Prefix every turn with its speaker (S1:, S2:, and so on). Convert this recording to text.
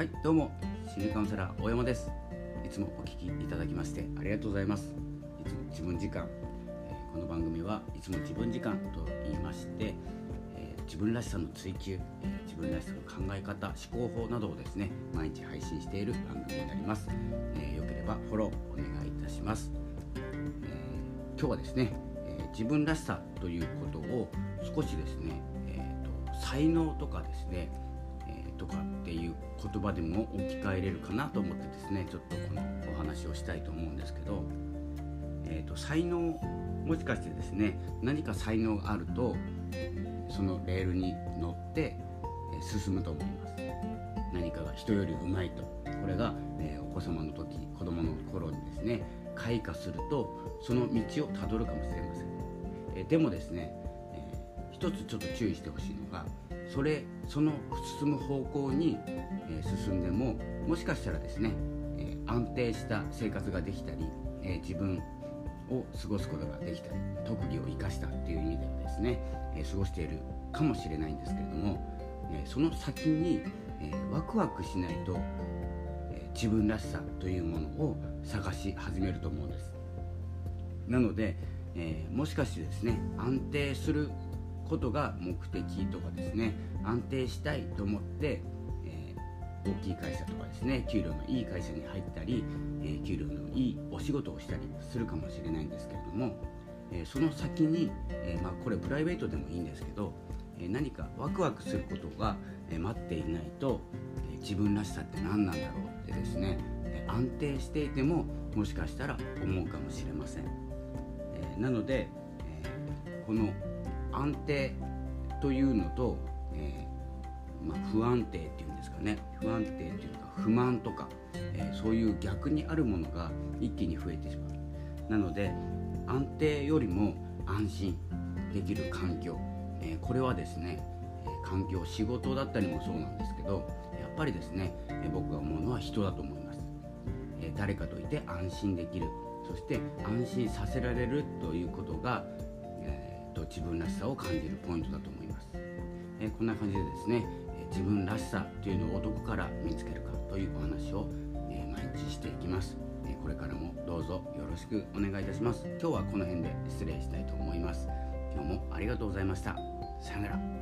S1: はいどうも心理カウンセラー大山です。いつもお聞きいただきましてありがとうございます。いつも自分時間、え、この番組はいつも自分時間と言いまして、え、自分らしさの追求、え、自分らしさの考え方思考法などをですね毎日配信している番組になります、えよければフォローお願いいたします、今日はですね、え自分らしさということを少しですね、えーと才能とかですねとかっていう言葉でも置き換えれるかなと思ってですねちょっとこのお話をしたいと思うんですけど、えーと、才能もしかしてですね何か才能があるとそのレールに乗って進むと思います。何かが人よりうまいと。これが、えー、お子様の時子供の頃にですね開花するとその道をたどるかもしれません、えー、でもですね、えー、一つちょっと注意してほしいのがそれその進む方向に、え、進んでももしかしたらですね、え、安定した生活ができたり、え、自分を過ごすことができたり特技を生かしたっていう意味ではですね、え過ごしているかもしれないんですけれども、えその先に、えワクワクしないと、え自分らしさというものを探し始めると思うんです。なので、えもしかしてですね安定することが目的とかですね安定したいと思って、えー、大きい会社とかですね給料のいい会社に入ったり、えー、給料のいいお仕事をしたりするかもしれないんですけれども、えー、その先に、えまあ、これプライベートでもいいんですけど、え何かワクワクすることが、え待っていないと、え自分らしさって何なんだろうってですね、え安定していてももしかしたら思うかもしれません。えなので、えこの安定というのと、えー、まあ、不安定っていうんですかね。不安定っていうか不満とか、えー、そういう逆にあるものが一気に増えてしまう。なので安定よりも安心できる環境、えー、これはですね、環境仕事だったりもそうなんですけどやっぱりですね、僕が思うのは人だと思います、誰かといて安心できる。そして安心させられるということがと自分らしさを感じるポイントだと思います、えー、こんな感じでですね、え自分らしさというのをどこから見つけるかというお話を、え毎日していきます、えこれからもどうぞよろしくお願いいたします。今日はこの辺で失礼したいと思います。今日もありがとうございました。さよなら。